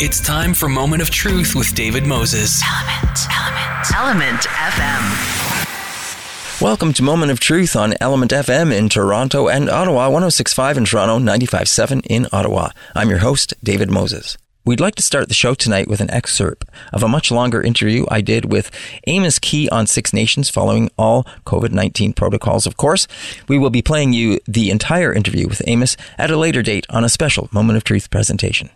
It's time for Moment of Truth with David Moses. Element, Element, Element FM. Welcome to Moment of Truth on Element FM in Toronto and Ottawa, 1065 in Toronto, 957 in Ottawa. I'm your host, David Moses. We'd like to start the show tonight with an excerpt of a much longer interview I did with Amos Key on Six Nations following all COVID 19 protocols, of course. We will be playing you the entire interview with Amos at a later date on a special Moment of Truth presentation.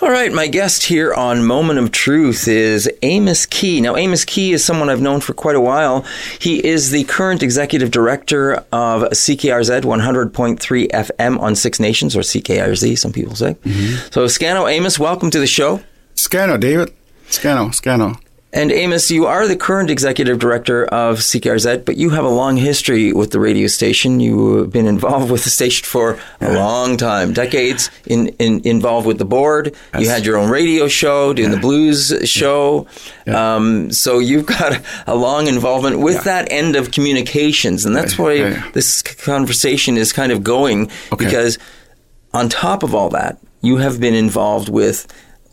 All right, my guest here on Moment of Truth is Amos Key. Now, Amos Key is someone I've known for quite a while. He is the current executive director of CKRZ 100.3 FM on Six Nations, or CKRZ, some people say. Mm-hmm. So, Scano Amos, welcome to the show. Scano, David. Scano, Scano. And Amos, you are the current executive director of CKRZ, but you have a long history with the radio station. You've been involved with the station for a long time, decades in, in involved with the board. Yes. You had your own radio show, doing yeah. the blues show. Yeah. Um, so you've got a long involvement with yeah. that end of communications, and that's why this conversation is kind of going okay. because on top of all that, you have been involved with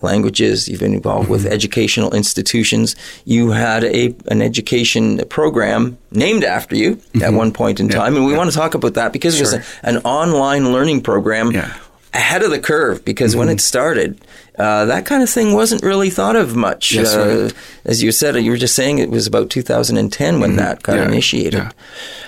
languages. You've been involved mm-hmm. with educational institutions. You had a an education program named after you mm-hmm. at one point in yeah. time, and we yeah. want to talk about that because sure. it was a, an online learning program. Yeah. Ahead of the curve, because mm-hmm. when it started, uh, that kind of thing wasn't really thought of much. Yes, uh, right. As you said, you were just saying it was about 2010 when mm-hmm. that got initiated.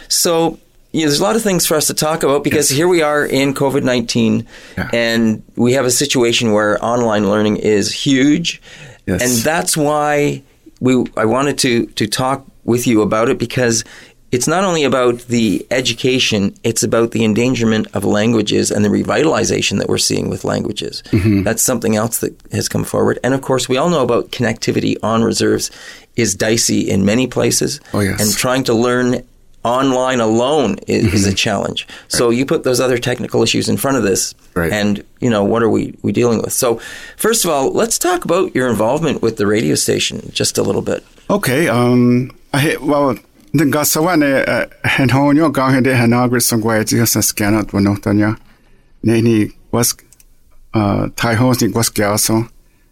So you know, there's a lot of things for us to talk about because yes. here we are in COVID 19 yeah. and we have a situation where online learning is huge. Yes. And that's why we I wanted to, to talk with you about it because it's not only about the education, it's about the endangerment of languages and the revitalization that we're seeing with languages. Mm-hmm. That's something else that has come forward. And of course, we all know about connectivity on reserves is dicey in many places. Oh, yes. And trying to learn online alone is, mm-hmm. is a challenge. Right. So you put those other technical issues in front of this, right. and you know what are we we dealing with? So first of all, let's talk about your involvement with the radio station just a little bit. Okay. Um. I well. The gasawane henhonyo gahende hanagrit songway jiasa scanat wanotanya. Neni was uh tai hos ni was gaso.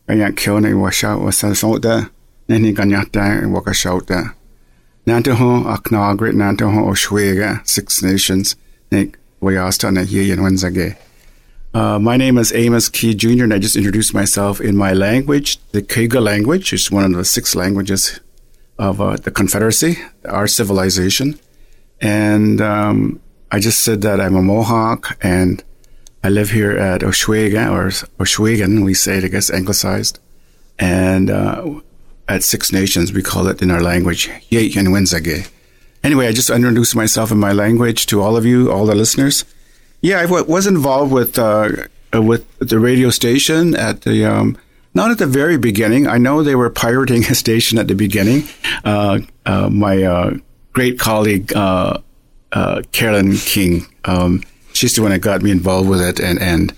Kaya kyo ni washa wasa soda. Neni ganyata waka Aknagrit Oshwega, Six Nations, Nick Wayasta Wenzage. Uh, my name is Amos Key Jr., and I just introduced myself in my language, the Cayuga language, which is one of the six languages of uh, the Confederacy, our civilization. And um, I just said that I'm a Mohawk and I live here at Oshwega, or Ohsweken, we say it, I guess, anglicized. And uh, at Six Nations, we call it in our language, Yei and Wenzage. Anyway, I just introduced myself in my language to all of you, all the listeners. Yeah, I was involved with uh, uh, with the radio station at the um, not at the very beginning. I know they were pirating a station at the beginning. Uh, uh, my uh, great colleague uh, Carolyn King, um, she's the one that got me involved with it, and and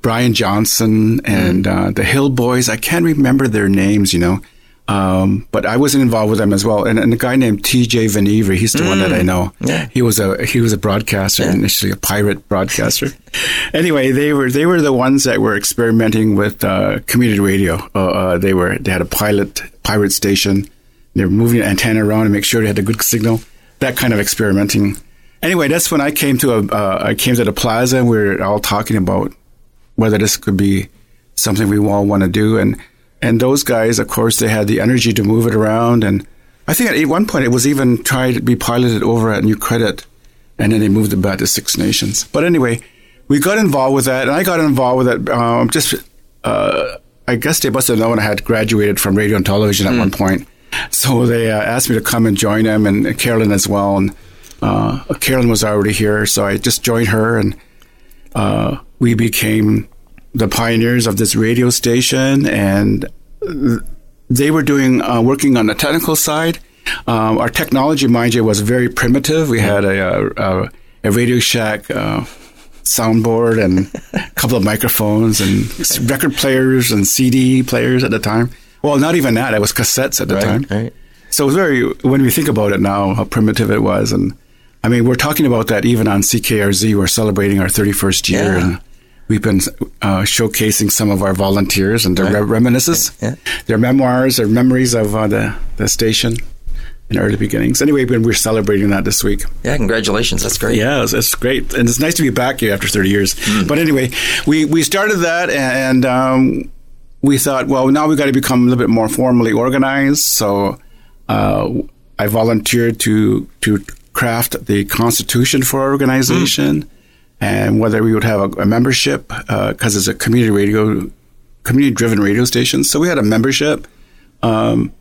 Brian Johnson and uh, the Hill Boys. I can't remember their names, you know. Um, but I wasn't involved with them as well. And, and a guy named T.J. Venivre, he's the mm. one that I mm. know. Yeah. He was a he was a broadcaster yeah. initially, a pirate broadcaster. anyway, they were they were the ones that were experimenting with uh, community radio. Uh, uh, they were they had a pilot pirate station. They were moving the antenna around to make sure they had a good signal. That kind of experimenting. Anyway, that's when I came to a uh, I came to the plaza. We were all talking about whether this could be something we all want to do. And and those guys, of course, they had the energy to move it around. And I think at one point it was even tried to be piloted over at New Credit, and then they moved it back to Six Nations. But anyway, we got involved with that, and I got involved with it. Um, just, uh, I guess they must have known I had graduated from radio and television at mm. one point, so they uh, asked me to come and join them, and Carolyn as well. And uh, Carolyn was already here, so I just joined her and uh, we became the pioneers of this radio station, and they were doing uh, working on the technical side. Um, our technology, mind you, was very primitive. We had a, a, a Radio Shack uh, soundboard and a couple of microphones and record players and CD players at the time. Well, not even that; it was cassettes at the right, time. Right. So it was very. When we think about it now, how primitive it was, and I mean, we're talking about that even on CKRZ. We're celebrating our 31st year, yeah. and we've been uh, showcasing some of our volunteers and their Right. re- reminiscences, Yeah. their memoirs, their memories of uh, the the station in early beginnings. Anyway, we- we're celebrating that this week. Yeah, congratulations. That's great. Yeah, it's, it's great, and it's nice to be back here after 30 years. But anyway, we we started that, and um, we thought, well, now we've got to become a little bit more formally organized. So uh, I volunteered to to craft the constitution for our organization, and whether we would have a, a membership because it's a community radio, community driven radio station. So we had a membership. Um,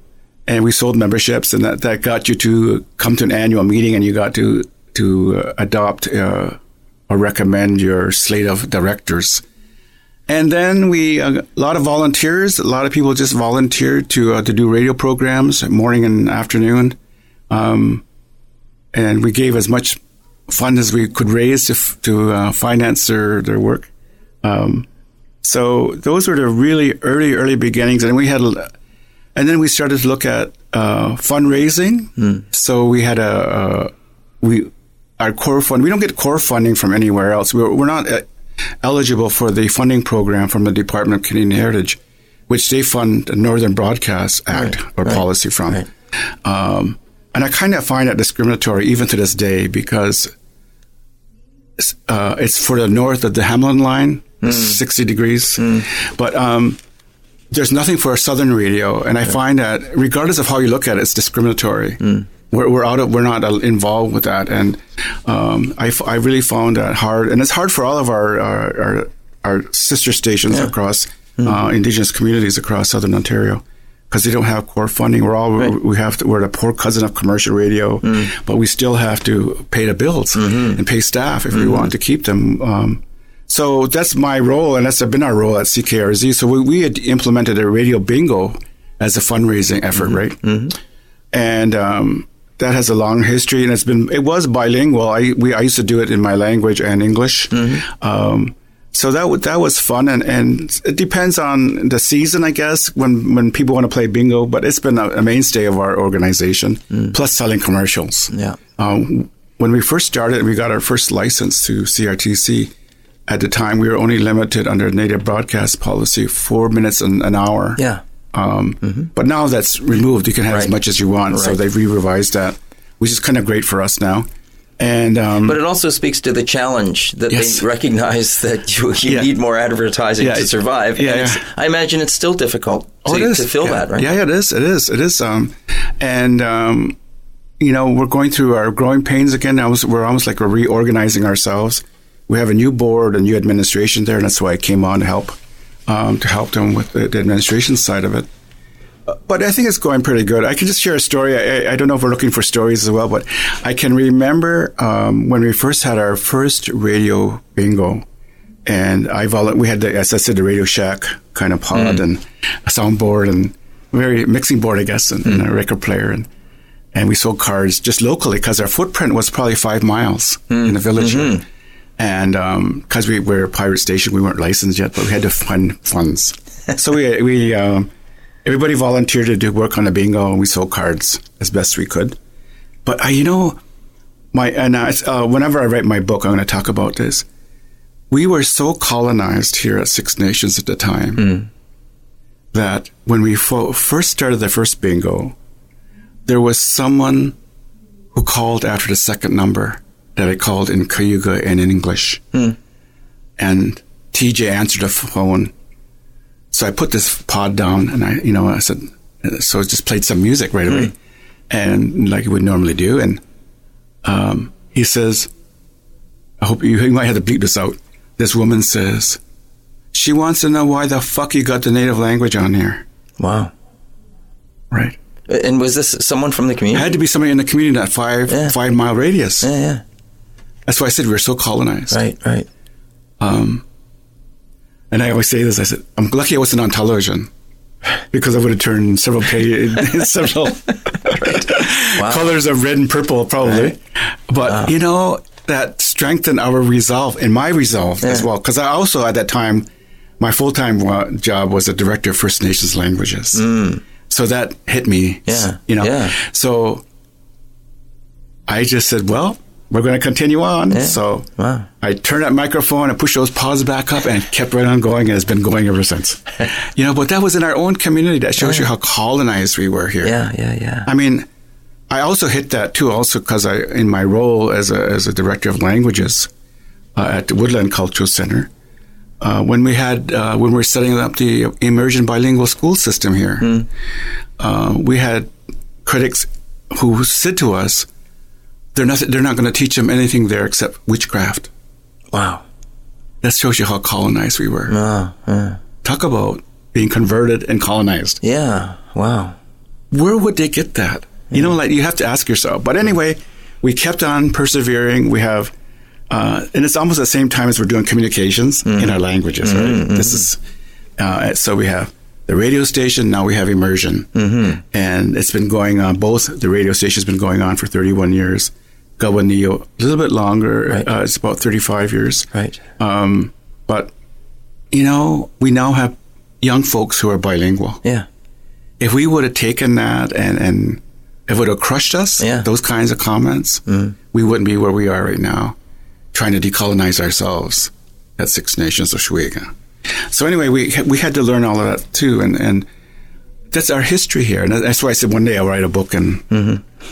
and we sold memberships, and that, that got you to come to an annual meeting, and you got to to uh, adopt uh, or recommend your slate of directors. And then we uh, a lot of volunteers, a lot of people just volunteered to uh, to do radio programs morning and afternoon, um, and we gave as much fund as we could raise to f- to uh, finance their their work. Um, so those were the really early early beginnings, and we had. and then we started to look at uh, fundraising. So we had a, a we our core fund. We don't get core funding from anywhere else. We're, we're not uh, eligible for the funding program from the Department of Canadian Heritage, which they fund the Northern Broadcast Act or right, policy from. right. Um, and I kind of find that discriminatory even to this day because it's, uh, it's for the north of the Hamlin line, 60 degrees. But um, there's nothing for a southern radio, and I find that regardless of how you look at it, it's discriminatory. We're, we're out of we're not uh, involved with that, and um, I, f- I really found that hard, and it's hard for all of our our, our, our sister stations across uh, Indigenous communities across southern Ontario. Because they don't have core funding, we're all we have to, we're the poor cousin of commercial radio, but we still have to pay the bills and pay staff if we want to keep them. Um, so that's my role, and that's been our role at CKRZ. So we, we had implemented a radio bingo as a fundraising effort, right? And um, that has a long history, and it's been it was bilingual. I we I used to do it in my language and English. Um, so that wa- that was fun, and, and it depends on the season, I guess, when when people want to play bingo. But it's been a, a mainstay of our organization, plus selling commercials. Yeah. Um, when we first started, we got our first license to CRTC. At the time, we were only limited under native broadcast policy, four minutes an, an hour. Yeah. Um, But now that's removed. You can have as much as you want. So they've re-revised that, which is kind of great for us now. And um, But it also speaks to the challenge that Yes. they recognize that you, you Yeah. need more advertising Yeah. to survive. Yeah, And it's- yeah. I imagine it's still difficult to, Oh, it is. to fill yeah. that, right? Yeah, yeah, it is. It is. It is. Um, and um, you know, we're going through our growing pains again. I was, we're almost like we're reorganizing ourselves. We have a new board, a new administration there, and that's why I came on to help um, to help them with the, the administration side of it. But I think it's going pretty good. I can just share a story. I, I don't know if we're looking for stories as well, but I can remember um, when we first had our first radio bingo, and I volu- we had the, as I said, the Radio Shack kind of pod mm. and a soundboard and very mixing board, I guess, and, and a mm. record player, and and we sold cards just locally because our footprint was probably five miles mm. in the village. here. And um, because we were a pirate station, we weren't licensed yet, but we had to fund funds. so we we um, everybody volunteered to do work on the bingo, and we sold cards as best we could. But I, you know, my and I, uh, whenever I write my book, I'm going to talk about this. We were so colonized here at Six Nations at the time hmm. that when we fo- first started the first bingo, there was someone who called after the second number that I called in Cayuga and in English. Hmm. And TJ answered the phone. So I put this pod down and I, you know, I said, so I just played some music right away. And like you would normally do. And um, he says, I hope you, you might have to bleep this out. This woman says, she wants to know why the fuck you got the native language on here. Wow. Right. And was this someone from the It community? had to be somebody in the community in that five Yeah. five mile radius. yeah, yeah. That's why I said we are so colonized. Right, right. Um, and I always say this. I said I'm lucky I wasn't on television because I would have turned several pages, several colors of red and purple probably. But you know that strengthened our resolve and my resolve as well. Because I also at that time, my full time job was a director of First Nations languages. Mm. So that hit me. Yeah, You know. yeah. So I just said, well, we're going to continue on. Yeah. So Wow. I turned that microphone and pushed those paws back up and kept right on going, and it's been going ever since. you know, but that was in our own community. That shows you how colonized we were here. Yeah, yeah, yeah. I mean, I also hit that too, also because I, in my role as a as a director of languages uh, at the Woodland Cultural Center, uh, when we had uh, when we were setting up the immersion bilingual school system here, uh, we had critics who said to us, "They're not they're not going to teach them anything there except witchcraft." Wow. That shows you how colonized we were. Oh, yeah. Talk about being converted and colonized. Yeah. Wow. where would they get that? You know, like you have to ask yourself. But anyway, we kept on persevering. We have, uh, and it's almost the same time as we're doing communications in our languages, right? This is, uh, so we have the radio station. Now we have immersion, mm-hmm. and it's been going on. Both the radio station's been going on for 31 years. Gawanio a little bit longer. Right. Uh, it's about 35 years. Right. Um, but you know, we now have young folks who are bilingual Yeah. if we would have taken that and and if it would have crushed us, Yeah. those kinds of comments, we wouldn't be where we are right now, trying to decolonize ourselves at Six Nations of Shwega. So anyway, we we had to learn all of that too, and and that's our history here, and that's why I said one day I'll write a book and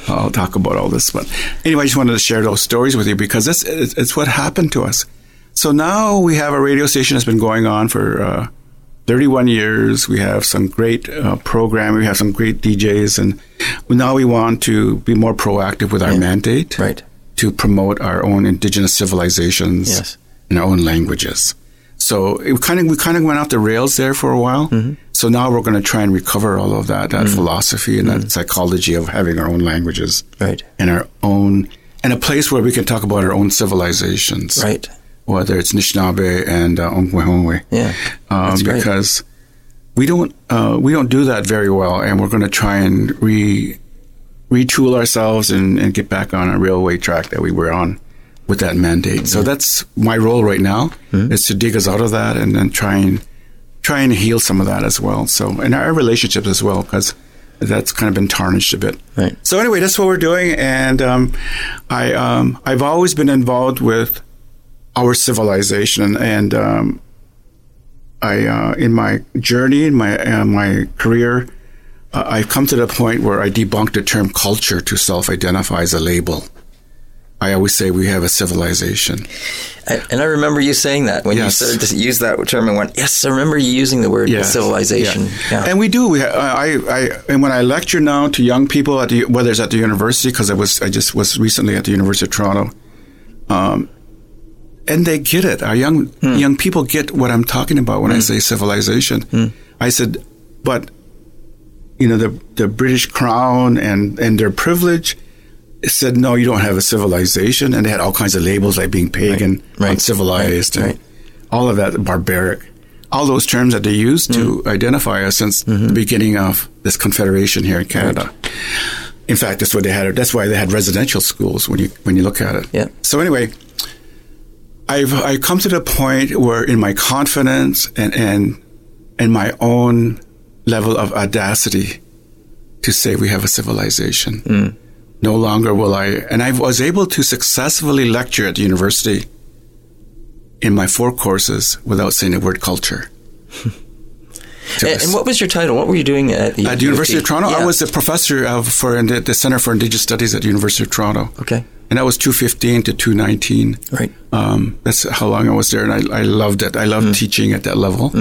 I'll talk about all this. But anyway, I just wanted to share those stories with you because this it's, it's what happened to us. So now we have a radio station that's been going on for. Uh, 31 years. We have some great uh, programming. We have some great DJs, and now we want to be more proactive with our mandate Right. to promote our own indigenous civilizations Yes. and our own languages. So it kind of we kind of went off the rails there for a while. So now we're going to try and recover all of that that philosophy and that psychology of having our own languages Right. and our own and a place where we can talk about our own civilizations Right. whether it's Anishinaabe and uh, Ongwehongwe. Yeah. Um, because we don't uh, we don't do that very well, and we're going to try and re retool ourselves and, and get back on a railway track that we were on with that mandate. So that's my role right now Hmm? is to dig us out of that and then try and try and heal some of that as well. So and our relationships as well because that's kind of been tarnished a bit. Right. So anyway, that's what we're doing, and um, I um, I've always been involved with our civilization, and um, I uh, in my journey in my uh, my career, uh, I've come to the point where I debunked the term culture to self-identify as a label. I always say we have a civilization. And I remember you saying that when Yes. you started to use that term. I went, yes, I remember you using the word Yes. civilization. Yeah. Yeah. And we do. We, I, I, and when I lecture now to young people at the, whether it's at the university, because I was, I just was recently at the University of Toronto, um, and they get it. Our young hmm. young people get what I'm talking about when I hmm. say civilization. Hmm. I said, but you know the the British Crown and and their privilege said no, you don't have a civilization, and they had all kinds of labels like being pagan, Right. uncivilized, Right. and all of that barbaric. All those terms that they used to mm-hmm. identify us since the mm-hmm. beginning of this confederation here in Canada. In fact, that's what they had. That's why they had residential schools when you when you look at it. Yeah. So anyway, I've I come to the point where in my confidence and and and my own level of audacity to say we have a civilization. Mm. No longer will I, and I was able to successfully lecture at the university in my four courses without saying the word culture. And, and what was your title? What were you doing at the At University of Toronto, I was a professor of, for in the, the Center for Indigenous Studies at the University of Toronto. Okay. And that was 215 to 219. Right. Um, that's how long I was there, and I, I loved it. I loved teaching at that level.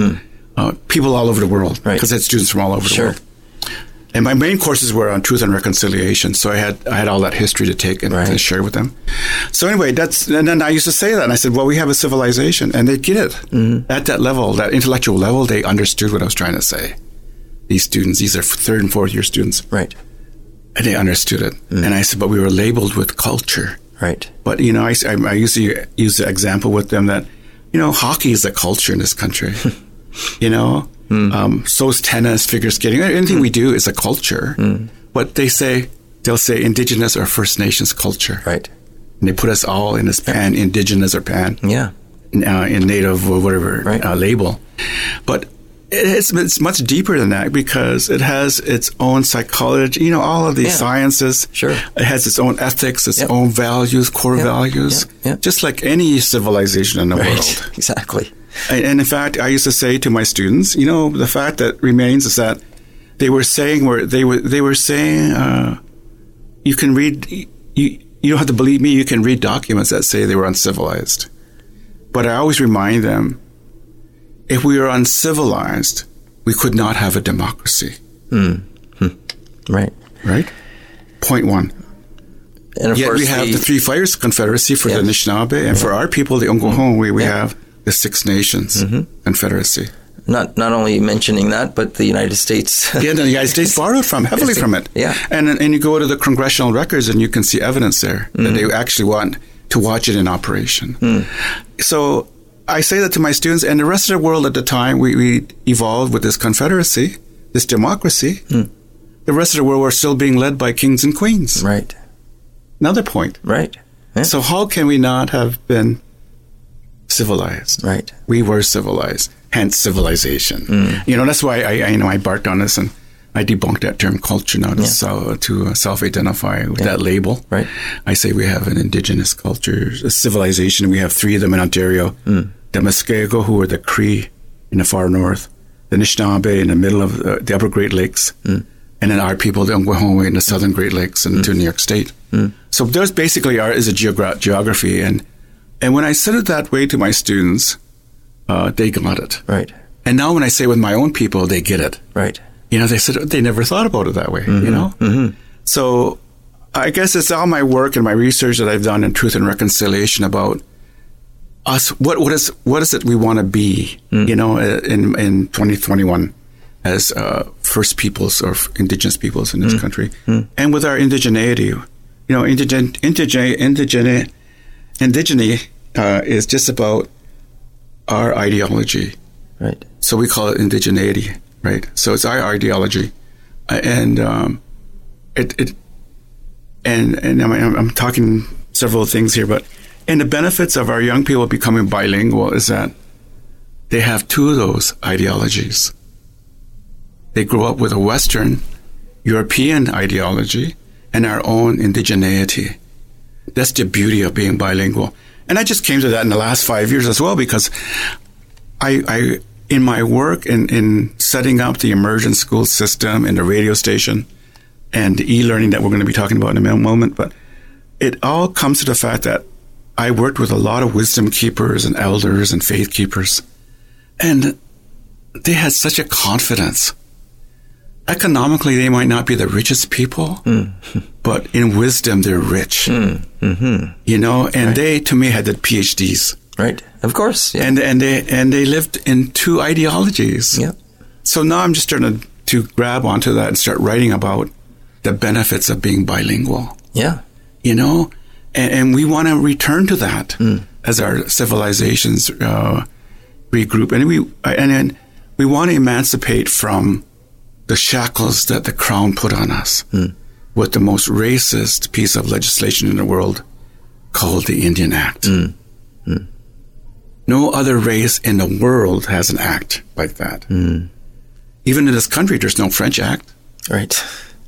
Uh, people all over the world, Right. because I had students from all over Sure. the world. And my main courses were on truth and reconciliation, so I had I had all that history to take and, Right. and share with them. So anyway, that's and then I used to say that, and I said, "Well, we have a civilization," and they get it Mm-hmm. at that level, that intellectual level. They understood what I was trying to say. These students, these are third and fourth year students, Right. and they understood it. And I said, "But we were labeled with culture." Right. But you know, I, I, I used to use the example with them that you know hockey is a culture in this country. you know, um, so is tennis, figure skating. Anything we do is a culture. But they say they'll say indigenous or First Nations culture, Right. and they put us all in this pan indigenous or pan Yeah. uh, in native or whatever Right. uh, label. But it's, it's much deeper than that because it has its own psychology. You know, all of these Yeah. sciences. Sure. It has its own ethics, its Yep. own values, core Yep. values. Yep. Just like any civilization in the Right. world. Exactly. And in fact, I used to say to my students, you know, the fact that remains is that they were saying where they were they were saying uh, you can read you you don't have to believe me. You can read documents that say they were uncivilized, but I always remind them if we are uncivilized, we could not have a democracy. Right. Right. Point one. And of Yet course, we have the Three Fires Confederacy for the Yes. Anishinaabe, and for our people, the Ongohon, we, we Yeah. have the Six Nations mm-hmm. Confederacy. not not only mentioning that, but the United States. Yeah, the United States borrowed from heavily from it. Yeah. and and you go to the congressional records and you can see evidence there that mm-hmm. they actually want to watch it in operation. Mm. So I say that to my students and the rest of the world at the time. We, we evolved with this confederacy, this democracy. Mm. The rest of the world were still being led by kings and queens. right. Another point. Right. Yeah. So how can we not have been civilized? Right. we were civilized, hence civilization. Mm. You know, that's why I, I, you know, I barked on this and I debunked that term culture now to, Yeah. so, to self-identify with that label. Right. I say we have an indigenous culture, a civilization. We have three of them in Ontario. Mm. The Muskego, who are the Cree in the far north, the Anishinaabe in the middle of uh, the upper Great Lakes, mm. and then our people, the Ongwahome in the southern Great Lakes and to New York State. So there's basically our is a geogra- geography, and and when I said it that way to my students, uh, they got it. Right. And now when I say it with my own people, they get it. Right. You know, they said they never thought about it that way. You know, so I guess it's all my work and my research that I've done in truth and reconciliation about us. What what is what is it we want to be? You know, uh, in in 2021 as uh, First Peoples or Indigenous peoples in this country, and with our indigeneity. You know, indigen indigene indigene indigeny uh, is just about our ideology. Right. So we call it indigeneity, right? So it's our ideology, Uh, and um, it, it and and I'm, I'm I'm talking several things here, but and the benefits of our young people becoming bilingual is that they have two of those ideologies. They grow up with a Western European ideology and our own indigeneity. That's the beauty of being bilingual. And I just came to that in the last five years as well because I, I in my work in, in setting up the immersion school system and the radio station and the e-learning that we're going to be talking about in a moment, but it all comes to the fact that I worked with a lot of wisdom keepers and elders and faith keepers, and they had such a confidence. Economically, they might not be the richest people, hmm. but in wisdom, they're rich. Hmm. Mm-hmm. You know, and they, to me, had the PhDs Right. Of course. Yeah. and and they and they lived in two ideologies. yeah. So now I'm just starting to, to grab onto that and start writing about the benefits of being bilingual. Yeah. You know, and, and we want to return to that hmm. as our civilizations uh, regroup, and we and then we want to emancipate from the shackles that the crown put on us hmm. with the most racist piece of legislation in the world called the Indian Act. Hmm. Hmm. No other race in the world has an act like that. Even in this country, there's no French act. Right.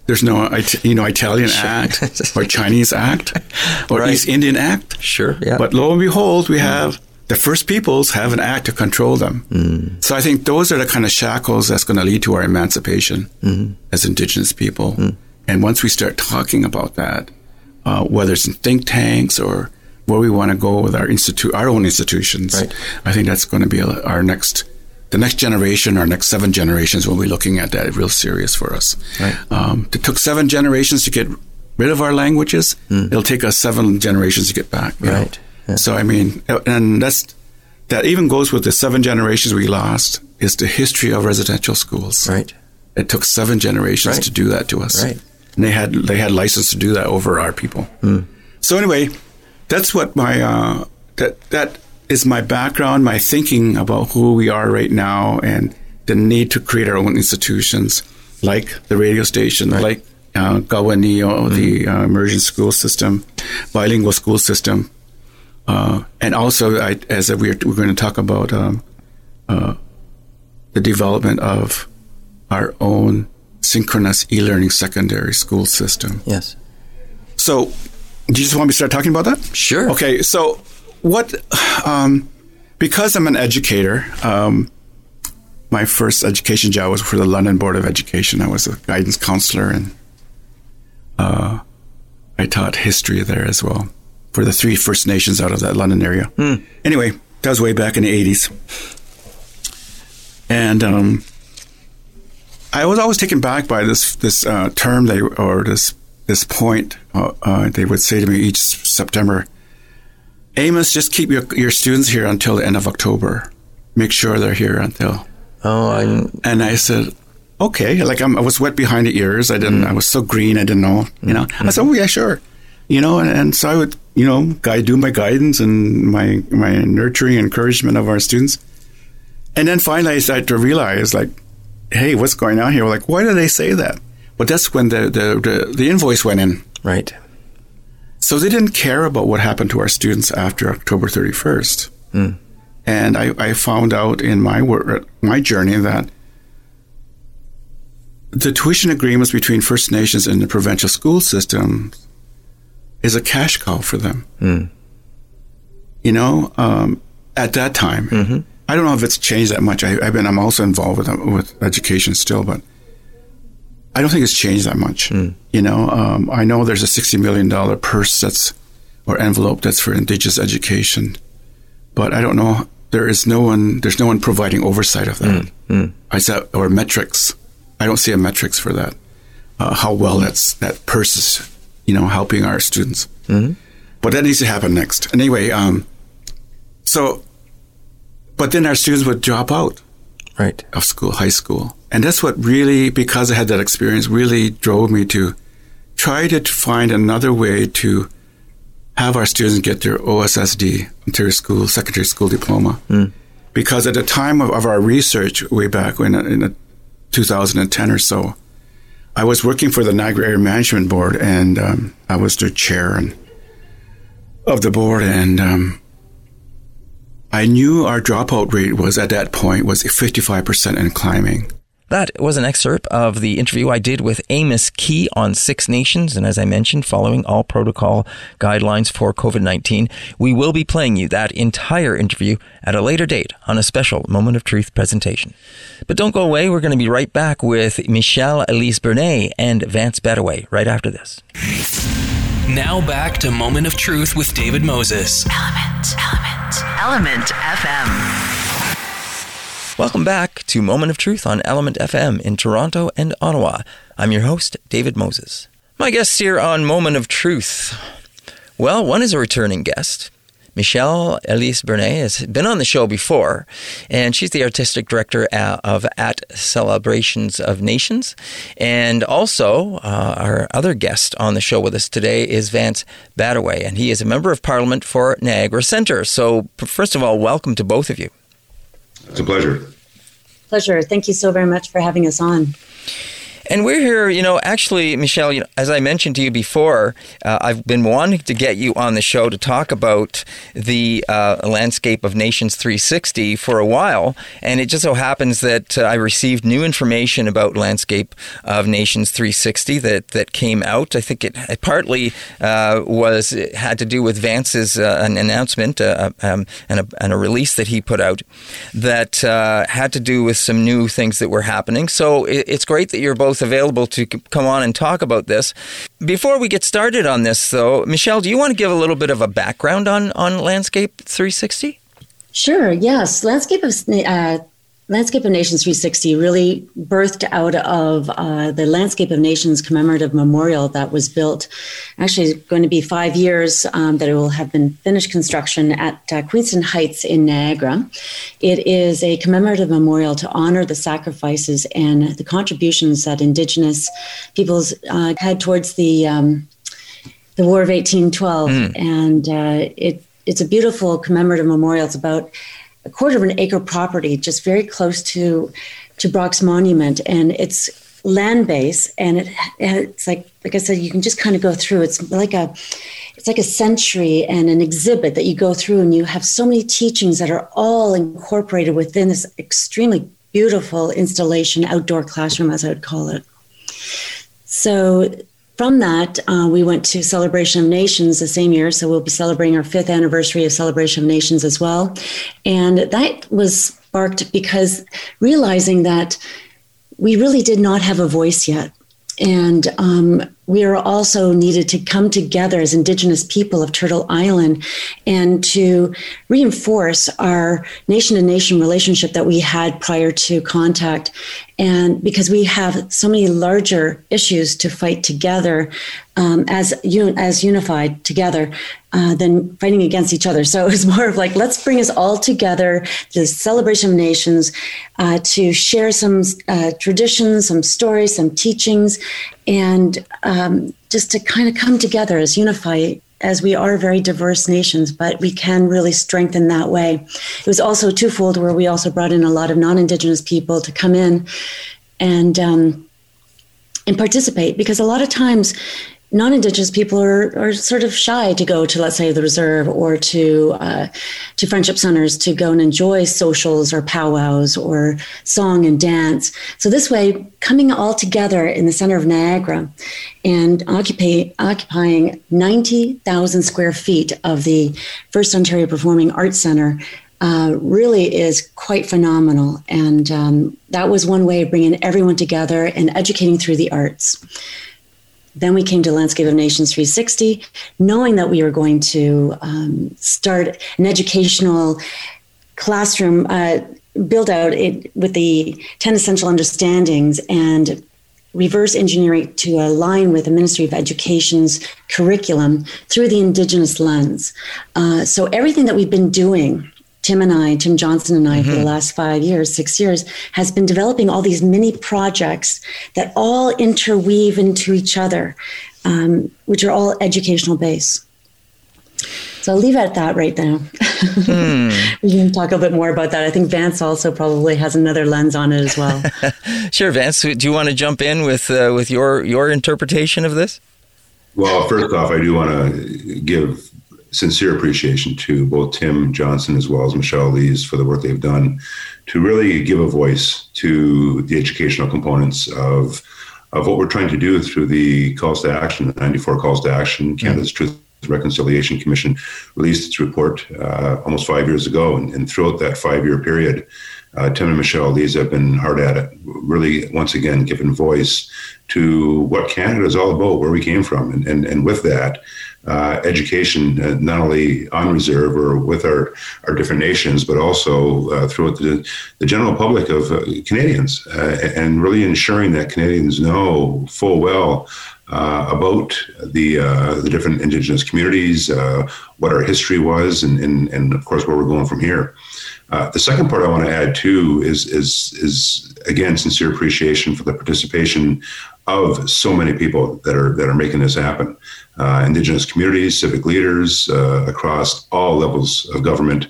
There's no, you know, Italian act or Chinese act or Right. East Indian act. Sure. Yeah. But lo and behold, we have the first peoples have an act to control them. So I think those are the kind of shackles that's going to lead to our emancipation as indigenous people. And once we start talking about that, uh, whether it's in think tanks or where we want to go with our institute, our own institutions, Right. I think that's going to be our next, the next generation, our next seven generations. We'll be looking at that real serious for us. Right. Um, it took seven generations to get rid of our languages. It'll take us seven generations to get back. Right. know. Right. Yeah. So I mean, and that's that even goes with the seven generations we lost. Is the history of residential schools. right. It took seven generations Right. to do that to us. Right. And they had they had license to do that over our people. So anyway, that's what my uh, that that is my background, my thinking about who we are right now, and the need to create our own institutions like the radio station, like uh, Gawanio, the uh, immersion school system, bilingual school system, uh, and also I, as we're we're going to talk about um, uh, the development of our own synchronous e-learning secondary school system. Yes. So, do you just want me to start talking about that? Sure. Okay. So, what? Um, because I'm an educator, um, my first education job was for the London Board of Education. I was a guidance counselor, and uh, I taught history there as well for the three First Nations out of that London area. Anyway, that was way back in the 80s. And um, I was always taken back by this this uh, term they or this this point uh, uh, they would say to me each September. Amos, just keep your your students here until the end of October. Make sure they're here until. Oh, I, And I said, okay. Like I'm, I was wet behind the ears. I didn't. I was so green. I didn't know. You know. I said, oh yeah, sure. You know, and, and so I would, you know, guide, do my guidance and my my nurturing encouragement of our students. And then finally, I started to realize, like, hey, what's going on here? Like, why do they say that? But that's when the the, the, the invoice went in. right. So they didn't care about what happened to our students after October 31st. Hmm. And I, I found out in my work, my journey that the tuition agreements between First Nations and the provincial school system is a cash cow for them. You know, um, at that time, I don't know if it's changed that much. I, I've been, I'm also involved with with education still, but I don't think it's changed that much. You know, um, I know there's a sixty million dollar purse that's or envelope that's for Indigenous education, but I don't know. There is no one. There's no one providing oversight of that. I said or metrics. I don't see a metrics for that. Uh, how well that's that purse is, you know, helping our students. But that needs to happen next. Anyway, um, so, but then our students would drop out Right. of school, high school. And that's what really, because I had that experience, really drove me to try to find another way to have our students get their OSSD, Ontario School, Secondary School Diploma. Because at the time of, of our research, way back when, in uh, 2010 or so, I was working for the Niagara Area Management Board, and um, I was the chair and of the board, and um, I knew our dropout rate was at that point was 55% and climbing. That was an excerpt of the interview I did with Amos Key on Six Nations. And as I mentioned, following all protocol guidelines for COVID 19, we will be playing you that entire interview at a later date on a special Moment of Truth presentation. But don't go away. We're going to be right back with Michelle Elise Burnett and Vance Badawey right after this. Now back to Moment of Truth with David Moses. Element. Element. Element FM. Welcome back to Moment of Truth on Element FM in Toronto and Ottawa. I'm your host, David Moses. My guests here on Moment of Truth. Well, one is a returning guest. Michelle Elise Burnett has been on the show before, and she's the artistic director of At Celebrations of Nations. And also, uh, our other guest on the show with us today is Vance Badawey, and he is a member of parliament for Niagara Centre. So, first of all, welcome to both of you. It's a pleasure. Pleasure. Thank you so very much for having us on. And we're here, you know, actually, Michelle, you know, as I mentioned to you before, uh, I've been wanting to get you on the show to talk about the uh, landscape of Nations 360 for a while. And it just so happens that uh, I received new information about Landscape of Nations 360 that, that came out. I think it, it partly uh, was it had to do with Vance's uh, an announcement uh, um, and, a, and a release that he put out that had to do with some new things that were happening. So it, it's great that you're both available to come on and talk about this. Before we get started on this, though, Michelle, do you want to give a little bit of a background on, on Landscape 360? Sure. Yes. Landscape of uh, Landscape of Nations 360 really birthed out of uh, the Landscape of Nations commemorative memorial that was built. Actually, it's going to be five years um, that it will have been finished construction at uh, Queenston Heights in Niagara. It is a commemorative memorial to honor the sacrifices and the contributions that Indigenous peoples uh, had towards the um, the War of 1812, and uh, it it's a beautiful commemorative memorial. It's about a quarter of an acre property, just very close to to Brock's Monument, and it's land base, and it it's like like I said, you can just kind of go through. It's like a it's like a century and an exhibit that you go through, and you have so many teachings that are all incorporated within this extremely beautiful installation, outdoor classroom, as I would call it. So from that, uh, we went to Celebration of Nations the same year. So we'll be celebrating our fifth anniversary of Celebration of Nations as well. And that was sparked because realizing that we really did not have a voice yet. And um, we are also needed to come together as Indigenous people of Turtle Island and to reinforce our nation to nation relationship that we had prior to contact. And because we have so many larger issues to fight together um, as, un- as unified together uh, than fighting against each other. So it was more of like, let's bring us all together, the celebration of nations, uh, to share some uh, traditions, some stories, some teachings, and um, just to kind of come together as unify as we are very diverse nations, but we can really strengthen that way. It was also twofold where we also brought in a lot of non-indigenous people to come in and um, and participate because a lot of times non-indigenous people are, are sort of shy to go to let's say the reserve or to uh, to friendship centers to go and enjoy socials or powwows or song and dance. So this way coming all together in the center of niagara and occupy, occupying 90000 square feet of the first ontario performing arts center uh, really is quite phenomenal. And um, that was one way of bringing everyone together and educating through the arts then we came to Landscape of Nations 360, knowing that we were going to um, start an educational classroom uh, build out it, with the 10 essential understandings and reverse engineering to align with the Ministry of Education's curriculum through the Indigenous lens. Uh, so everything that we've been doing Tim and I, Tim Johnson and I, mm-hmm. for the mm-hmm. last five years, six years, has been developing all these mini projects that all interweave into each other, um, which are all educational based. So I'll leave it at that right now. Hmm. we can talk a bit more about that. I think Vance also probably has another lens on it as well. sure, Vance. Do you want to jump in with uh, with your your interpretation of this? Well, first off, I do want to give sincere appreciation to both Tim Johnson as well as Michelle Elise for the work they've done to really give a voice to the educational components of of what we're trying to do through the calls to action, the 94 calls to action. Canada's Truth and Reconciliation Commission released its report uh, almost five years ago, and, and throughout that five-year period, uh, Tim and Michelle Elise have been hard at it, really once again giving voice to what Canada is all about, where we came from, and and, and with that, uh, education, uh, not only on reserve or with our, our different nations, but also uh, throughout the, the general public of uh, Canadians, uh, and really ensuring that Canadians know full well uh, about the the different Indigenous communities, what our history was, and, and, and of course where we're going from here. the second part I want to add too is is is again sincere appreciation for the participation of so many people that are that are making this happen. Uh, indigenous communities, civic leaders uh, across all levels of government,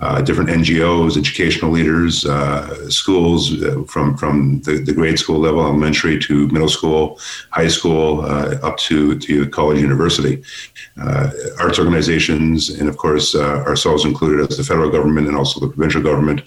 uh, different NGOs, educational leaders, uh, schools uh, from from the, the, grade school level, elementary to middle school, high school, uh, up to to college, university, arts organizations, and of course ourselves included as the federal government and also the provincial government,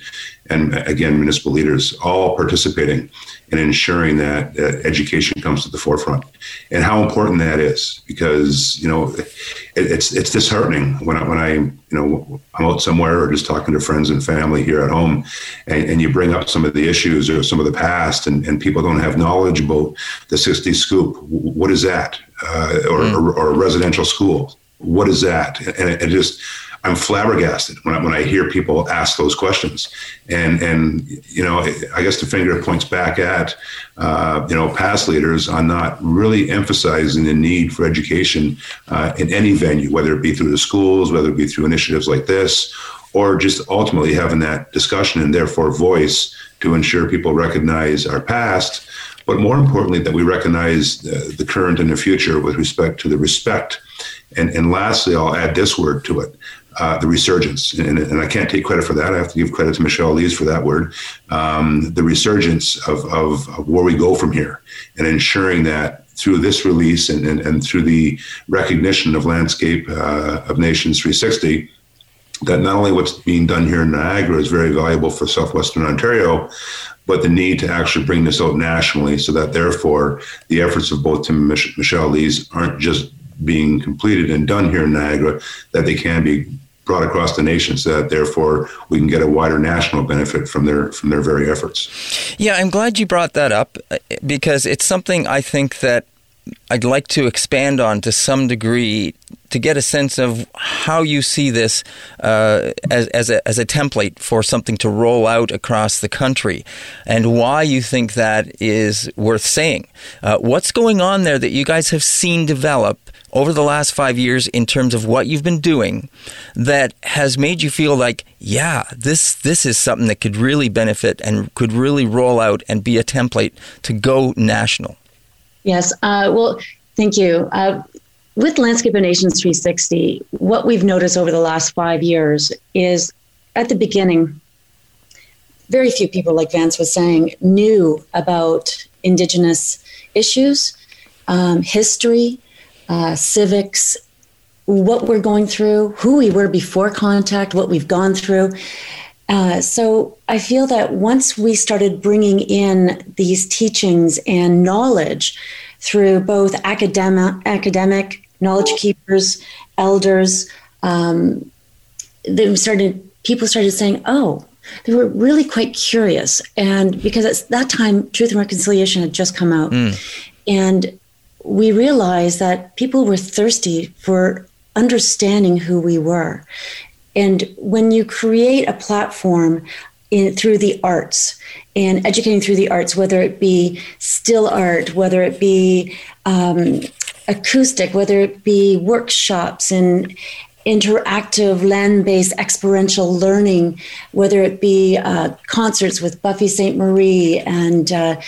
and again municipal leaders, all participating in ensuring that education comes to the forefront, and how important that is because you know it, it's it's disheartening when I when I you know I'm out somewhere or just talking to friends and family here at home, and, and you bring up some of the issues or some of the past, and, and people don't have knowledge about the 60 scoop. What is that? Uh, or, mm. or, or a residential school? What is that? And it, it just I'm flabbergasted when I, when I hear people ask those questions. And and you know, I guess the finger points back at uh, you know past leaders on not really emphasizing the need for education uh, in any venue, whether it be through the schools, whether it be through initiatives like this, or just ultimately having that discussion and therefore voice to ensure people recognize our past. But more importantly, that we recognize uh, the current and the future with respect to the respect and, and lastly, I'll add this word to it uh, the resurgence. And, and, I can't take credit for that. I have to give credit to Michelle Elise for that word. Um, the resurgence of, of, of, where we go from here and ensuring that through this release and, and, and through the recognition of Landscape uh, of Nations 360, that not only what's being done here in Niagara is very valuable for southwestern Ontario, but the need to actually bring this out nationally so that therefore the efforts of both Tim and Mich- Michelle Elise aren't just being completed and done here in Niagara, that they can be brought across the nation so that therefore we can get a wider national benefit from their from their very efforts. Yeah, I'm glad you brought that up uh, because it's something I think that I'd like to expand on to some degree to get a sense of how you see this uh, as, as, a, as a template for something to roll out across the country and why you think that is worth saying. Uh, what's going on there that you guys have seen develop over the last five years in terms of what you've been doing that has made you feel like, yeah, this this is something that could really benefit and could really roll out and be a template to go national? Yes. Uh, well, thank you. Uh, with Landscape of Nations 360, what we've noticed over the last five years is at the beginning, very few people, like Vance was saying, knew about Indigenous issues, um, history, uh, civics, what we're going through, who we were before contact, what we've gone through. Uh, so I feel that once we started bringing in these teachings and knowledge through both academic, academic knowledge keepers, elders, um, they started. People started saying, "Oh, they were really quite curious," and because at that time, Truth and Reconciliation had just come out, mm. and we realized that people were thirsty for understanding who we were and when you create a platform in, through the arts and educating through the arts, whether it be still art, whether it be um, acoustic, whether it be workshops and interactive land-based experiential learning, whether it be uh, concerts with Buffy Sainte-Marie and uh,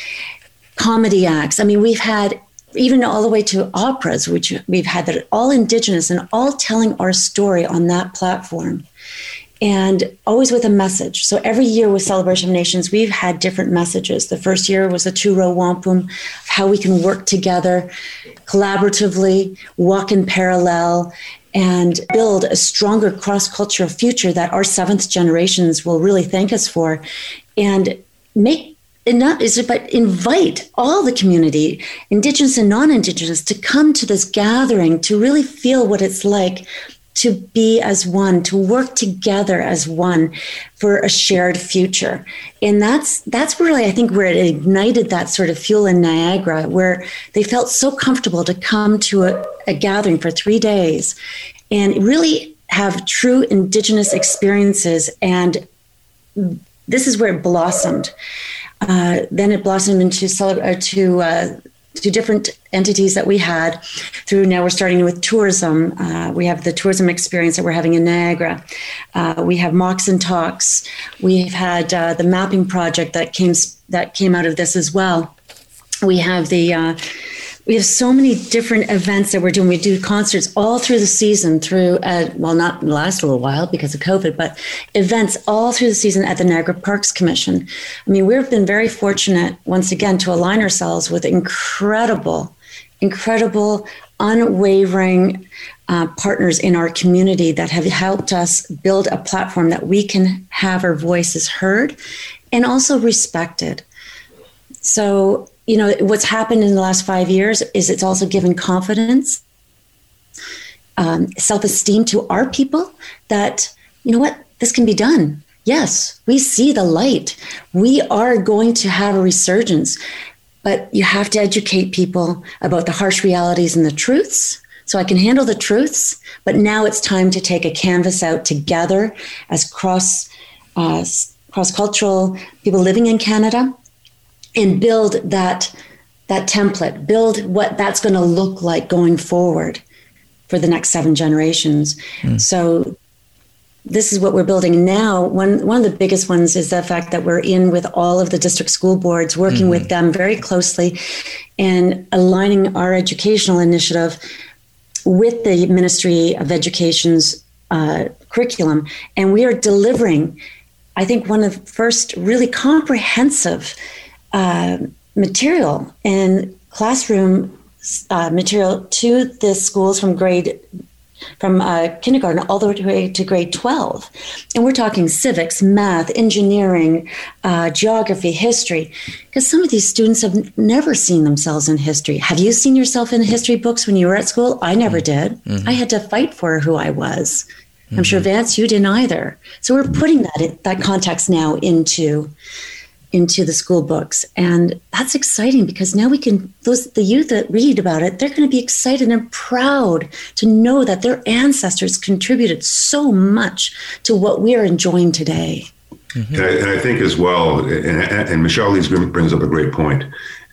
comedy acts. I mean, we've had even all the way to operas, which we've had that are all indigenous and all telling our story on that platform. And always with a message. So every year with Celebration of Nations, we've had different messages. The first year was a two row wampum, how we can work together collaboratively, walk in parallel, and build a stronger cross cultural future that our seventh generations will really thank us for. And make not is it but invite all the community indigenous and non-indigenous to come to this gathering to really feel what it's like to be as one to work together as one for a shared future. And that's that's really i think where it ignited that sort of fuel in niagara where they felt so comfortable to come to a, a gathering for three days and really have true indigenous experiences. And this is where it blossomed uh, then it blossomed into uh, to uh, to different entities that we had through now we're starting with tourism. Uh, we have the tourism experience that we're having in niagara. Uh, we have mocks and talks. We've had uh, the mapping project that came that came out of this as well. We have the we have so many different events that we're doing. We do concerts all through the season, through, uh, well, not last a little while because of COVID, but events all through the season at the Niagara Parks Commission. I mean, we've been very fortunate, once again, to align ourselves with incredible, incredible, unwavering uh, partners in our community that have helped us build a platform that we can have our voices heard and also respected. So, you know, what's happened in the last five years is it's also given confidence, um, self esteem to our people that, you know what, this can be done. Yes, we see the light. We are going to have a resurgence, but you have to educate people about the harsh realities and the truths. So I can handle the truths, but now it's time to take a canvas out together as cross uh, cross cultural people living in Canada and build that that template build what that's going to look like going forward for the next seven generations mm. so this is what we're building now one one of the biggest ones is the fact that we're in with all of the district school boards working mm-hmm. with them very closely and aligning our educational initiative with the ministry of education's uh, curriculum and we are delivering i think one of the first really comprehensive uh, material and classroom uh, material to the schools from grade from uh, kindergarten all the way to grade 12. And we're talking civics, math, engineering, uh, geography, history, because some of these students have never seen themselves in history. Have you seen yourself in history books when you were at school? I never did. Mm-hmm. I had to fight for who I was. I'm sure mm-hmm. Vance, you didn't either. So we're putting that that context now into into the school books, and that's exciting because now we can those the youth that read about it, they're going to be excited and proud to know that their ancestors contributed so much to what we are enjoying today. Mm-hmm. And, I, and, I, think as well, and, and Michelle Elise brings up a great point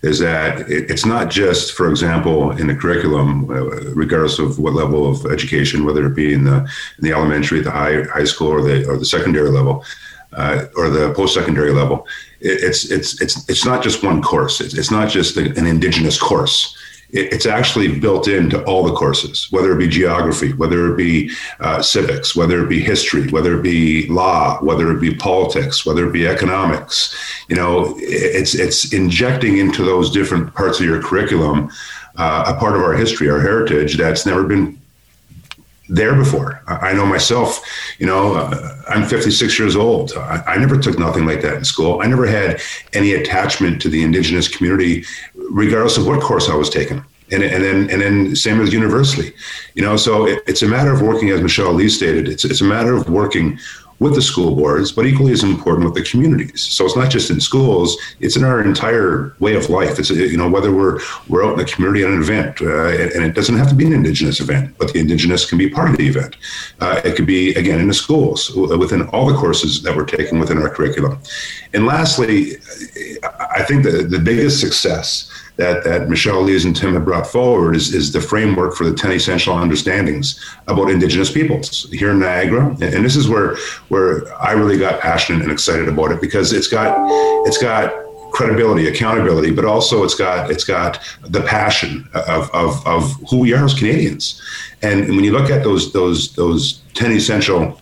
is that it's not just, for example, in the curriculum, uh, regardless of what level of education, whether it be in the in the elementary, the high high school, or the or the secondary level, uh, or the post secondary level. It's it's it's it's not just one course. It's, it's not just an indigenous course it's actually built into all the courses, whether it be geography, whether it be uh, civics, whether it be history, whether it be law, whether it be politics, whether it be economics. You know, it's it's injecting into those different parts of your curriculum uh, a part of our history, our heritage that's never been there before. I know myself, you know, uh, I'm 56 years old. I, I, never took nothing like that in school. I never had any attachment to the indigenous community, regardless of what course I was taking. And, and then and then same as university, you know. So it, it's a matter of working, as Michelle Elise stated. It's it's a matter of working with the school boards, but equally as important with the communities. So it's not just in schools; it's in our entire way of life. It's you know whether we're we're out in the community at an event, uh, and it doesn't have to be an Indigenous event, but the Indigenous can be part of the event. Uh, it could be again in the schools within all the courses that we're taking within our curriculum. And lastly, I think the the biggest success that, that Michelle Elise and Tim have brought forward is, is the framework for the 10 essential understandings about Indigenous peoples here in Niagara. And this is where, where I really got passionate and excited about it because it's got, it's got credibility, accountability, but also it's got it's got the passion of, of, of who we are as Canadians. And when you look at those those those ten essential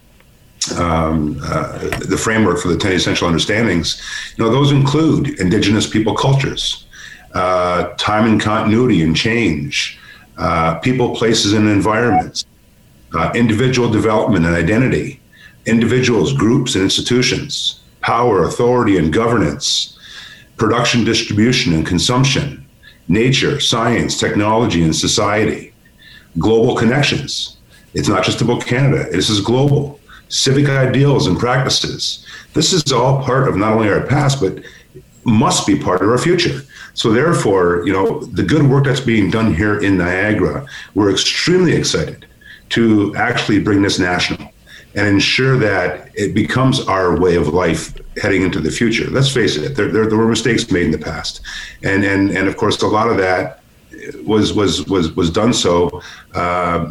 um, uh, the framework for the ten essential understandings, you know those include Indigenous people cultures, uh, time and continuity and change, uh, people, places, and environments, uh, individual development and identity, individuals, groups, and institutions, power, authority, and governance, production, distribution, and consumption, nature, science, technology, and society, global connections. It's not just about Canada, this is global. Civic ideals and practices. This is all part of not only our past, but must be part of our future. So therefore, you know, the good work that's being done here in Niagara, we're extremely excited to actually bring this national and ensure that it becomes our way of life heading into the future. Let's face it, there, there, there were mistakes made in the past, and and and of course, a lot of that was was was was done so uh,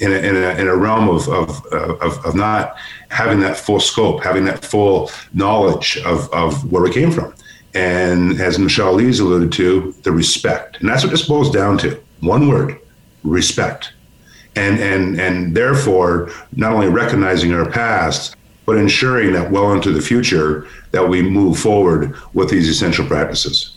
in, a, in, a, in a realm of, of of of not having that full scope, having that full knowledge of of where we came from. And as Michelle Elise alluded to, the respect. And that's what this boils down to. One word, respect. And and and therefore not only recognizing our past, but ensuring that well into the future that we move forward with these essential practices.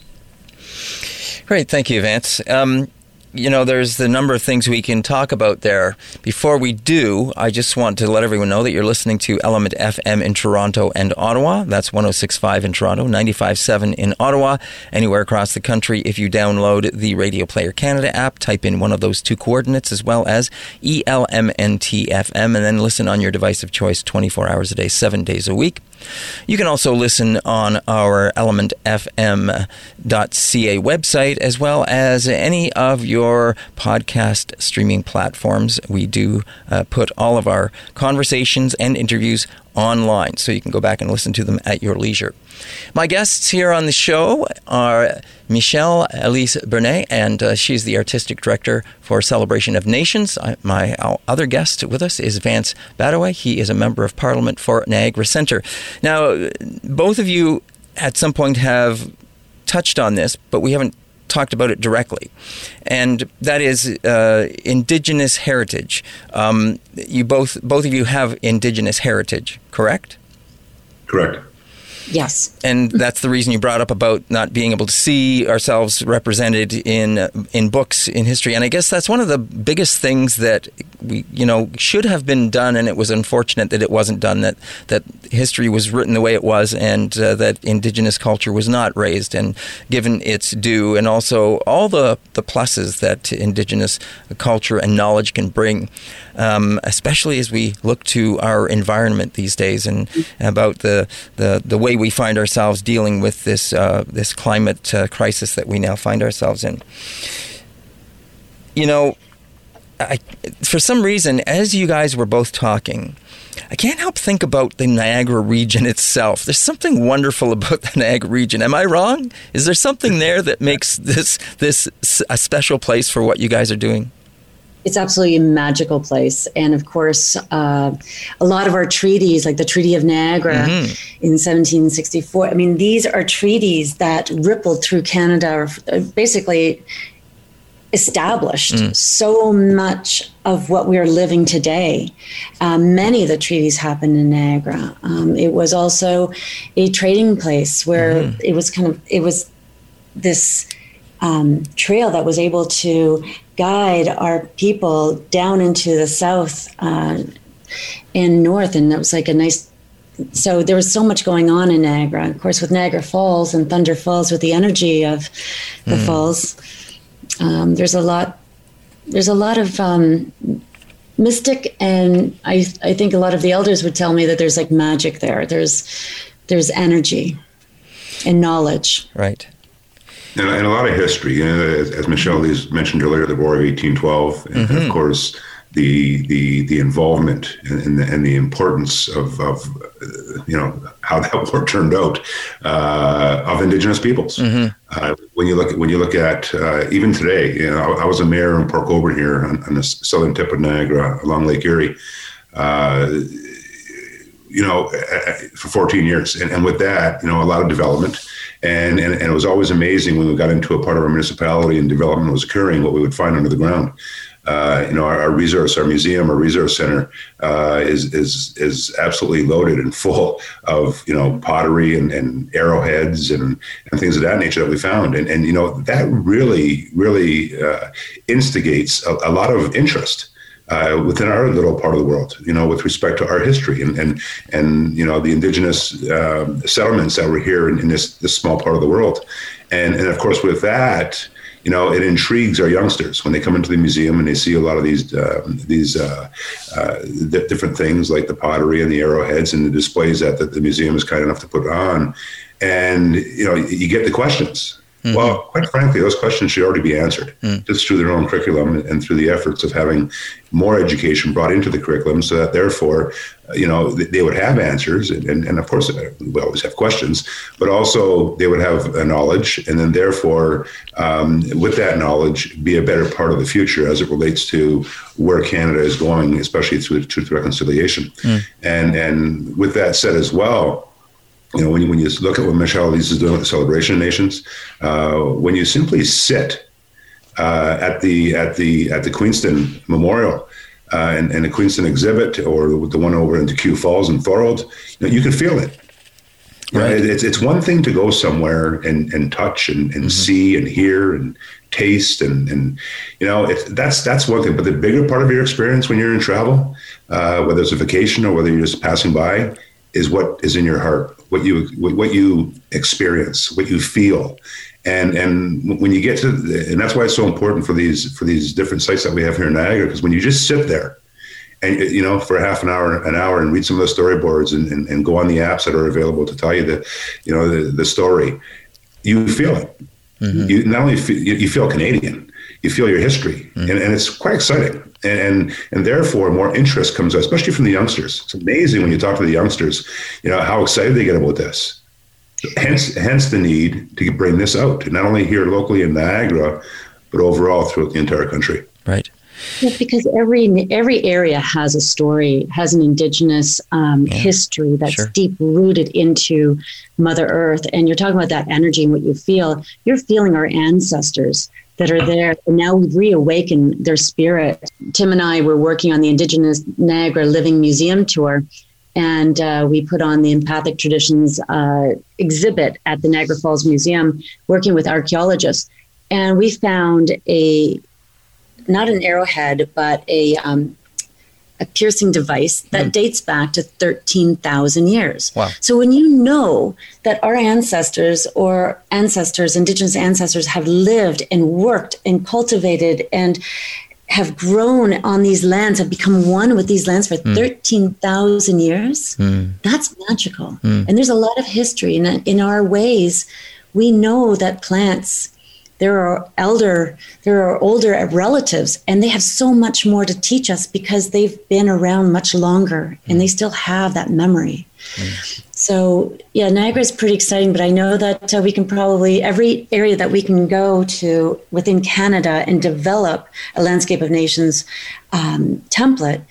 Great, thank you, Vance. Um, you know, there's the number of things we can talk about there. Before we do, I just want to let everyone know that you're listening to Element FM in Toronto and Ottawa. That's 1065 in Toronto, 957 in Ottawa, anywhere across the country. If you download the Radio Player Canada app, type in one of those two coordinates as well as ELMNTFM, and then listen on your device of choice 24 hours a day, seven days a week. You can also listen on our elementfm.ca website as well as any of your podcast streaming platforms. We do uh, put all of our conversations and interviews online, so you can go back and listen to them at your leisure. My guests here on the show are Michelle Elise Burnett, and uh, she's the artistic director for Celebration of Nations. I, my other guest with us is Vance Badawey. He is a member of Parliament for Niagara Centre. Now, both of you at some point have touched on this, but we haven't talked about it directly, and that is uh, Indigenous heritage. Um, you both both of you have Indigenous heritage, correct? Correct. Yes. And that's the reason you brought up about not being able to see ourselves represented in uh, in books in history. And I guess that's one of the biggest things that we you know should have been done, and it was unfortunate that it wasn't done. That that history was written the way it was, and uh, that Indigenous culture was not raised and given its due, and also all the the pluses that Indigenous culture and knowledge can bring, um, especially as we look to our environment these days and about the the, the way we find ourselves dealing with this uh, this climate uh, crisis that we now find ourselves in. You know, I, for some reason, as you guys were both talking, I can't help think about the Niagara region itself. There's something wonderful about the Niagara region. Am I wrong? Is there something there that makes this this a special place for what you guys are doing? It's absolutely a magical place. And of course, uh, a lot of our treaties, like the Treaty of Niagara mm-hmm. in 1764, I mean, these are treaties that rippled through Canada, uh, basically established mm. so much of what we are living today. Um, many of the treaties happened in Niagara. Um, it was also a trading place where mm-hmm. it was kind of, it was this um, trail that was able to guide our people down into the south uh, and north. And it was like a nice, so there was so much going on in Niagara. Of course, with Niagara Falls and Thunder Falls, with the energy of the mm. falls, um, there's a lot. There's a lot of um, mystic, and I I think a lot of the elders would tell me that there's like magic there. There's there's energy and knowledge. Right and, and, a lot of history. You know, as, as Michelle Elise mentioned earlier, the War of 1812, and mm-hmm. of course the the the involvement and, the, and the importance of, of you know how that war turned out uh, of Indigenous peoples. Mm-hmm. Uh, when you look at when you look at uh, even today, you know, I, I, was a mayor in Port Colborne here on, on, the southern tip of Niagara along Lake Erie. Uh, you know, for 14 years, and, and with that, you know, a lot of development and, and, and it was always amazing when we got into a part of our municipality and development was occurring, what we would find under the ground. Uh, you know, our, our, resource, our museum, our resource center uh, is is is absolutely loaded and full of you know pottery and, and arrowheads and, and things of that nature that we found, and and you know that really really uh, instigates a, a, lot of interest uh, within our little part of the world, you know, with respect to our history and and and you know the indigenous um, settlements that were here in, in, this this small part of the world, and and of course with that, you know, it intrigues our youngsters when they come into the museum and they see a lot of these uh, these uh, uh, different things like the pottery and the arrowheads and the displays that, that the museum is kind enough to put on, and you know, you get the questions Mm-hmm. Well, quite frankly, those questions should already be answered mm. just through their own curriculum and through the efforts of having more education brought into the curriculum so that therefore, uh, you know, they would have answers. And, and, and, of course, uh, we always have questions, but also they would have a knowledge. And then therefore, um, with that knowledge, be a better part of the future as it relates to where Canada is going, especially through truth reconciliation. Mm. And, and with that said as well, you know, when you, when you look at what Michelle Elise is doing with the Celebration of Nations, uh, when you simply sit uh, at the at the at the Queenston Memorial uh, and, and the Queenston exhibit, or the one over into Q Falls and Thorold, you, know, you can feel it. Right. It's it's one thing to go somewhere and, and touch and, and mm-hmm. see and hear and taste and and you know that's that's one thing. But the bigger part of your experience when you're in travel, uh, whether it's a vacation or whether you're just passing by, is what is in your heart, what you what you experience, what you feel, and and when you get to and that's why it's so important for these for these different sites that we have here in Niagara because when you just sit there and you know for half an hour an hour and read some of the storyboards and, and, and go on the apps that are available to tell you the you know the, the story you feel it mm-hmm. you not only feel, you feel Canadian you feel your history, mm-hmm. and, and, it's quite exciting. And, and, and therefore, more interest comes, out, especially from the youngsters. It's amazing when you talk to the youngsters, you know how excited they get about this. Hence, hence the need to bring this out, not only here locally in Niagara, but overall throughout the entire country. Right. Yeah, because every every area has a story, has an indigenous um, yeah, history that's sure. deep rooted into Mother Earth. And you're talking about that energy and what you feel. You're feeling our ancestors that are there. And now we've reawakened their spirit. Tim and I were working on the Indigenous Niagara Living Museum tour. and uh, we put on the empathic traditions uh, exhibit at the Niagara Falls Museum, working with archaeologists, and we found a not an arrowhead, but a um, a piercing device that mm. dates back to 13,000 years. Wow. So when you know that our ancestors or ancestors, indigenous ancestors, have lived and worked and cultivated and have grown on these lands, have become one with these lands for mm. 13,000 years, mm. that's magical. Hmm. And there's a lot of history. in in our ways, we know that plants there are elder there are older relatives and they have so much more to teach us because they've been around much longer and they still have that memory mm. so yeah niagara is pretty exciting but i know that uh, we can probably every area that we can go to within canada and develop a landscape of nations um, template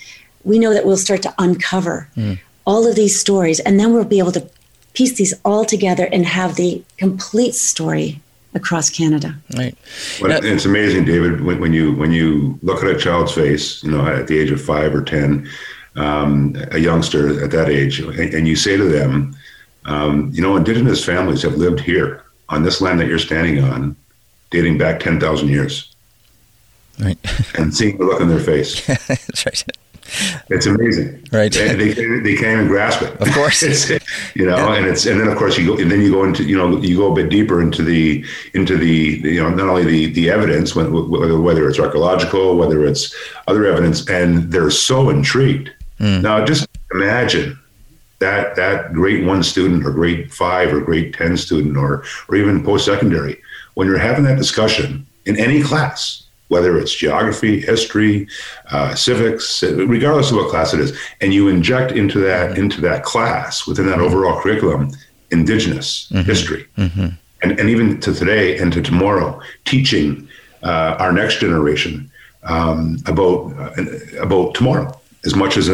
we know that we'll start to uncover mm. all of these stories and then we'll be able to piece these all together and have the complete story across Canada. Right. Well, it's amazing, David, when, when, you when you look at a child's face, you know, at the age of five or ten, um, a youngster at that age, and, and you say to them, um, you know, Indigenous families have lived here on this land that you're standing on, dating back ten thousand years. Right. and seeing the look on their face. That's right. It's amazing, right? They, they, they can't even grasp it. Of course, you know, yeah. and it's and then of course you go and then you go into you know you go a bit deeper into the into the you know not only the the evidence whether whether it's archaeological whether it's other evidence and they're so intrigued. Mm. Now just imagine that that grade one student or grade five or grade ten student or or even post secondary when you're having that discussion in any class whether it's geography, history, uh, civics, regardless of what class it is, and you inject into that into that class within that overall curriculum indigenous mm-hmm. history, mm-hmm. and and even to today and to tomorrow, teaching uh, our next generation um, about uh, about tomorrow as much as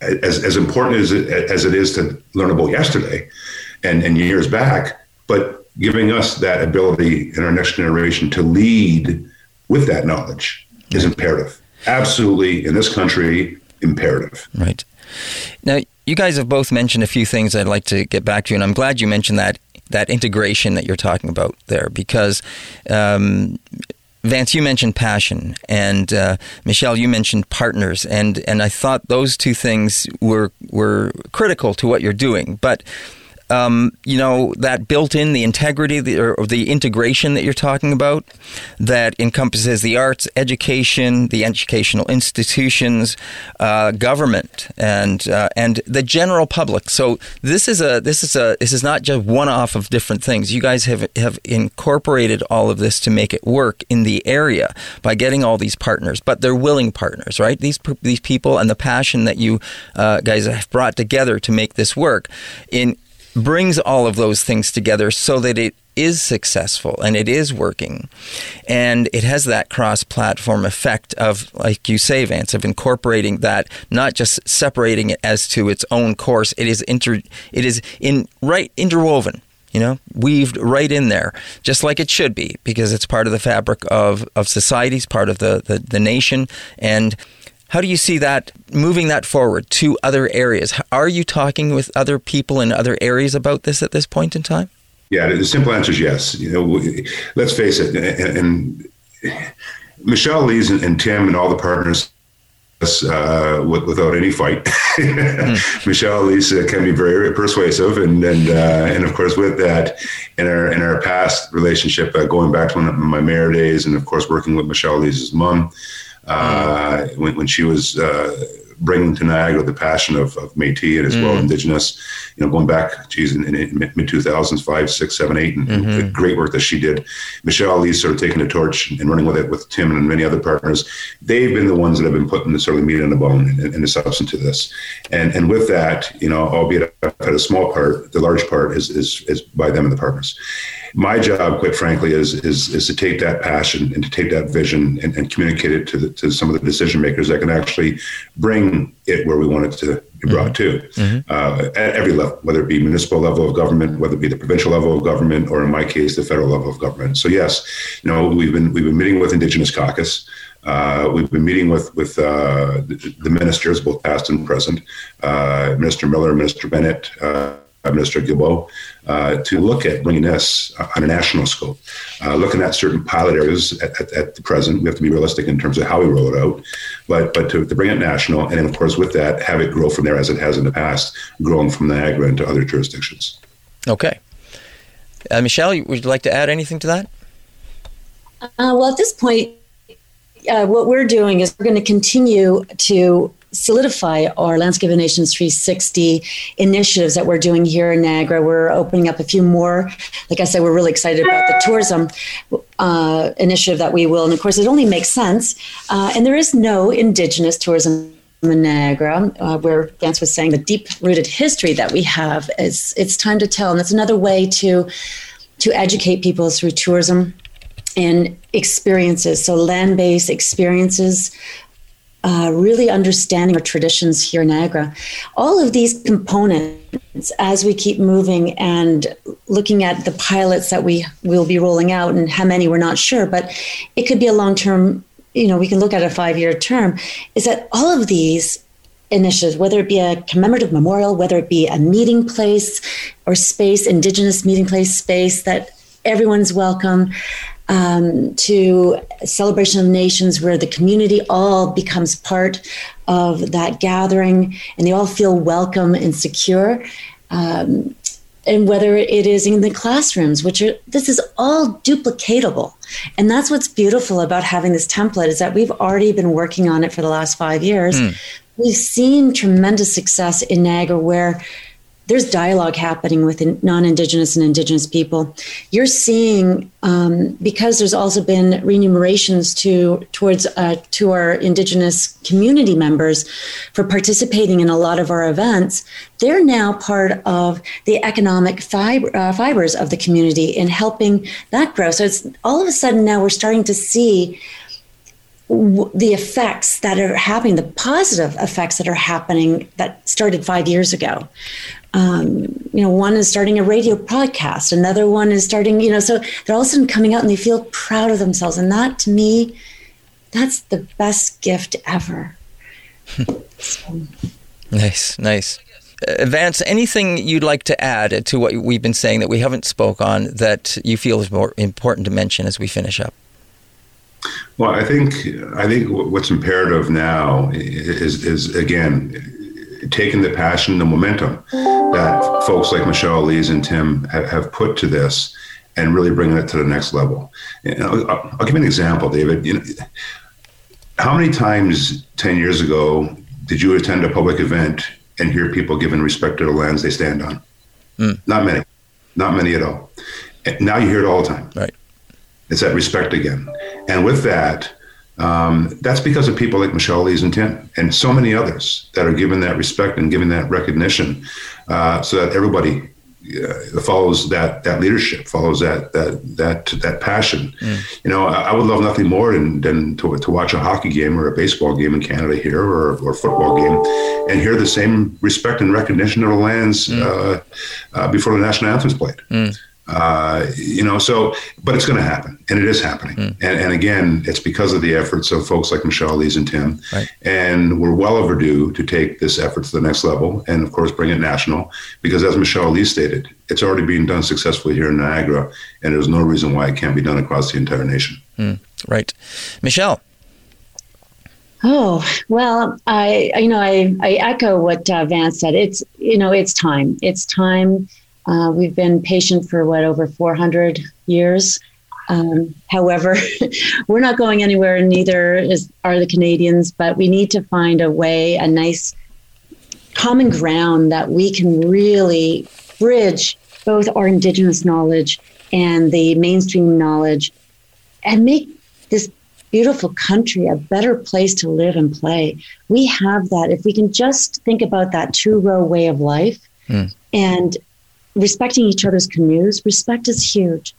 as as important as it, as it is to learn about yesterday and and years back, but giving us that ability in our next generation to lead with that knowledge is imperative. Absolutely, in this country, imperative. Right. Now, you guys have both mentioned a few things I'd like to get back to, and I'm glad you mentioned that that integration that you're talking about there, because um, Vance, you mentioned passion, and uh, Michelle, you mentioned partners, and and I thought those two things were were critical to what you're doing, but um, you know, that built in the integrity the, or, the integration that you're talking about that encompasses the arts, education, the educational institutions, uh, government, and uh, and the general public. So this is a this is a this is not just one off of different things. You guys have have incorporated all of this to make it work in the area by getting all these partners, but they're willing partners, right? These these people and the passion that you uh, guys have brought together to make this work in brings all of those things together so that it is successful and it is working. And it has that cross platform effect of, like you say, Vance, of incorporating that, not just separating it as to its own course. It is inter it is in right interwoven you know, weaved right in there, just like it should be, because it's part of the fabric of, of society, it's part of the, the, the nation. And how do you see that moving that forward to other areas? Are you talking with other people in other areas about this at this point in time? Yeah, the simple answer is yes. You know, let's face it, and, and Michelle Elise and, and, Tim and all the partners. Uh, with, without any fight, mm. Michelle Elise can be very persuasive, and and uh, and of course with that, in our in our past relationship, uh, going back to my mayor days, and of course working with Michelle Elise's mom, uh, when, when she was uh, bringing to Niagara the passion of, of Métis and as mm. well Indigenous, you know, going back, geez, in, in mid 2000s, five, six, seven, eight, and, mm-hmm. and, the great work that she did. Michelle Elise sort of taking the torch and running with it with Tim and many other partners. They've been the ones that have been putting the sort of meat on the bone and, and the substance to this. And and with that, you know, albeit at a small part, the large part is is, is by them and the partners. My job, quite frankly, is is is to take that passion and to take that vision and, and communicate it to the, to some of the decision makers that can actually bring it where we want it to be brought mm-hmm. to mm-hmm. uh, at every level, whether it be municipal level of government, whether it be the provincial level of government, or in my case, the federal level of government. So yes, you know we've been we've been meeting with Indigenous Caucus. Uh, we've been meeting with with uh, the, ministers, both past and present, uh, Minister Miller, Minister Bennett. Minister Guilbeault, uh, to look at bringing this on a national scope, uh, looking at certain pilot areas at, at, at, the present. We have to be realistic in terms of how we roll it out, but but to, to bring it national, and then of course with that, have it grow from there as it has in the past, growing from Niagara into other jurisdictions. Okay, uh, Michelle, would you like to add anything to that? Uh, well, at this point, uh, what we're doing is we're going to continue to solidify our Landscape of Nations 360 initiatives that we're doing here in Niagara. We're opening up a few more. Like I said, we're really excited about the tourism uh, initiative that we will. And of course, it only makes sense. Uh, and there is no Indigenous tourism in Niagara, uh, where Vance was saying the deep-rooted history that we have is it's time to tell, and that's another way to to educate people through tourism and experiences. So land-based experiences uh, really understanding our traditions here in Niagara. All of these components, as we keep moving and looking at the pilots that we will be rolling out and how many we're not sure, but it could be a long term, you know, we can look at a five year term, is that all of these initiatives, whether it be a commemorative memorial, whether it be a meeting place or space, Indigenous meeting place space that everyone's welcome, um, to celebration of nations where the community all becomes part of that gathering and they all feel welcome and secure um, and whether it is in the classrooms which are this is all duplicatable and that's what's beautiful about having this template is that we've already been working on it for the last five years mm. we've seen tremendous success in niagara where there's dialogue happening with non-indigenous and indigenous people. You're seeing um, because there's also been remunerations to towards uh, to our indigenous community members for participating in a lot of our events they're now part of the economic fiber, uh, fibers of the community in helping that grow. So it's all of a sudden now we're starting to see the effects that are happening, the positive effects that are happening that started five years ago um, you know, one is starting a radio podcast, another one is starting, you know, so they're all of a sudden coming out and they feel proud of themselves. And that to me, that's the best gift ever. so. Nice, nice. Uh, Vance, anything you'd like to add to what we've been saying that we haven't spoke on that you feel is more important to mention as we finish up? Well, I think I think what's imperative now is is again taking the passion, the momentum that folks like Michelle Elise and Tim have, put to this and really bringing it to the next level. I'll, I'll, give you an example, David. You know, how many times 10 years ago did you attend a public event and hear people giving respect to the lands they stand on? Mm. Not many, not many at all. Now you hear it all the time. Right. It's that respect again. And with that, um, that's because of people like Michelle Elise and Tim and so many others that are given that respect and given that recognition uh, so that everybody uh, follows that that leadership, follows that that that that passion. Mm. You know, I, I, would love nothing more than, than to, to watch a hockey game or a baseball game in Canada here or, or a football game and hear the same respect and recognition of the lands mm. uh, uh before the national anthem is played. Mm. Uh, you know, so, but it's going to happen, and it is happening. Mm. And, and, again, it's because of the efforts of folks like Michelle Elise and Tim. Right. And we're well overdue to take this effort to the next level, and of course, bring it national. Because as Michelle Elise stated, it's already being done successfully here in Niagara, and there's no reason why it can't be done across the entire nation. Mm. Right, Michelle. Oh well, I you know I I echo what uh, Vance said. It's you know it's time. It's time uh, we've been patient for what over 400 years. Um, however, we're not going anywhere, neither is, are the Canadians, but we need to find a way, a nice common ground that we can really bridge both our Indigenous knowledge and the mainstream knowledge and make this beautiful country a better place to live and play. We have that. If we can just think about that two row way of life mm. and respecting each other's canoes, respect is huge.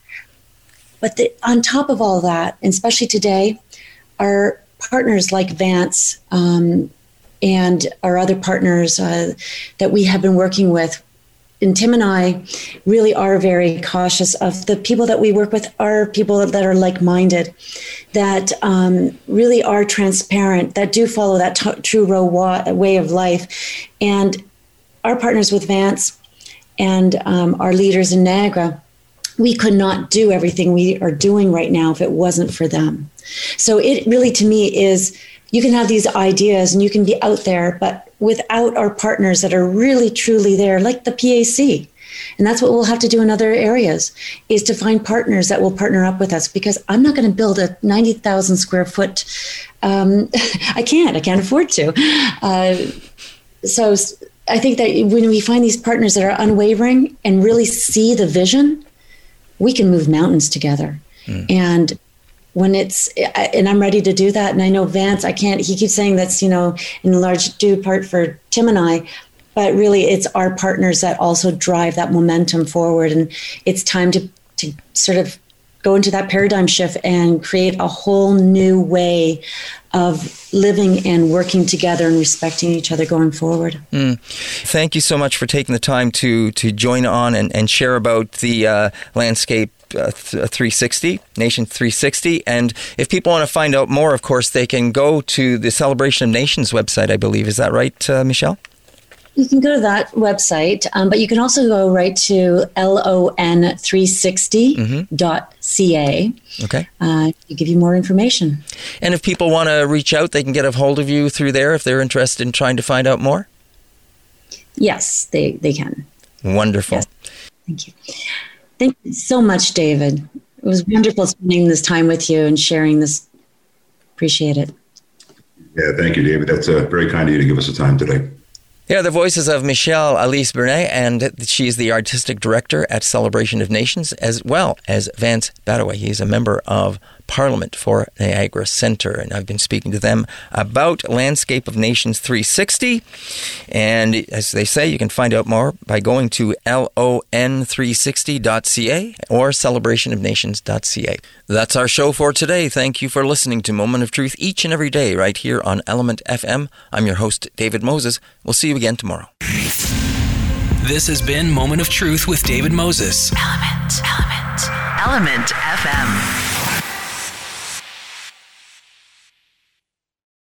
but the, on top of all that, and especially today, our partners like Vance um, and our other partners uh, that we have been working with and Tim and I really are very cautious of the people that we work with are people that are like-minded, that um, really are transparent, that do follow that t- true wa- way of life, and our partners with Vance and um, our leaders in Niagara, we could not do everything we are doing right now if it wasn't for them. So it really, to me, is you can have these ideas and you can be out there, but without our partners that are really truly there, like the PAC. And that's what we'll have to do in other areas is to find partners that will partner up with us because I'm not going to build a 90,000 square foot. Um, I can't, I can't afford to. Uh, so I think that when we find these partners that are unwavering and really see the vision, we can move mountains together. Mm. And when it's and I'm ready to do that. And I know Vance, I can't. He keeps saying that's you know in large due part for Tim and I, but really it's our partners that also drive that momentum forward. And it's time to to sort of go into that paradigm shift and create a whole new way of living and working together and respecting each other going forward. Mm. Thank you so much for taking the time to to join on and, and share about the uh, landscape uh, 360, Nation 360. And if people want to find out more, of course, they can go to the Celebration of Nations website, I believe. Is that right, uh, Michelle? You can go to that website, um, but you can also go right to lon360.ca. Mm-hmm. Okay. Uh, to give you more information. And if people want to reach out, they can get a hold of you through there if they're interested in trying to find out more? Yes, they, they can. Wonderful. Yes. Thank you. Thank you so much, David. It was wonderful spending this time with you and sharing this. Appreciate it. Yeah, thank you, David. That's uh, very kind of you to give us the time today. Yeah, the voices of Michelle Elise Burnett, and she's the artistic director at Celebration of Nations, as well as Vance Badawey. He's a member of Parliament for Niagara Centre. And I've been speaking to them about Landscape of Nations 360. And as they say, you can find out more by going to lon360.ca or celebrationofnations.ca. That's our show for today. Thank you for listening to Moment of Truth each and every day right here on Element FM. I'm your host, David Moses. We'll see you again tomorrow. This has been Moment of Truth with David Moses. Element, Element, Element FM.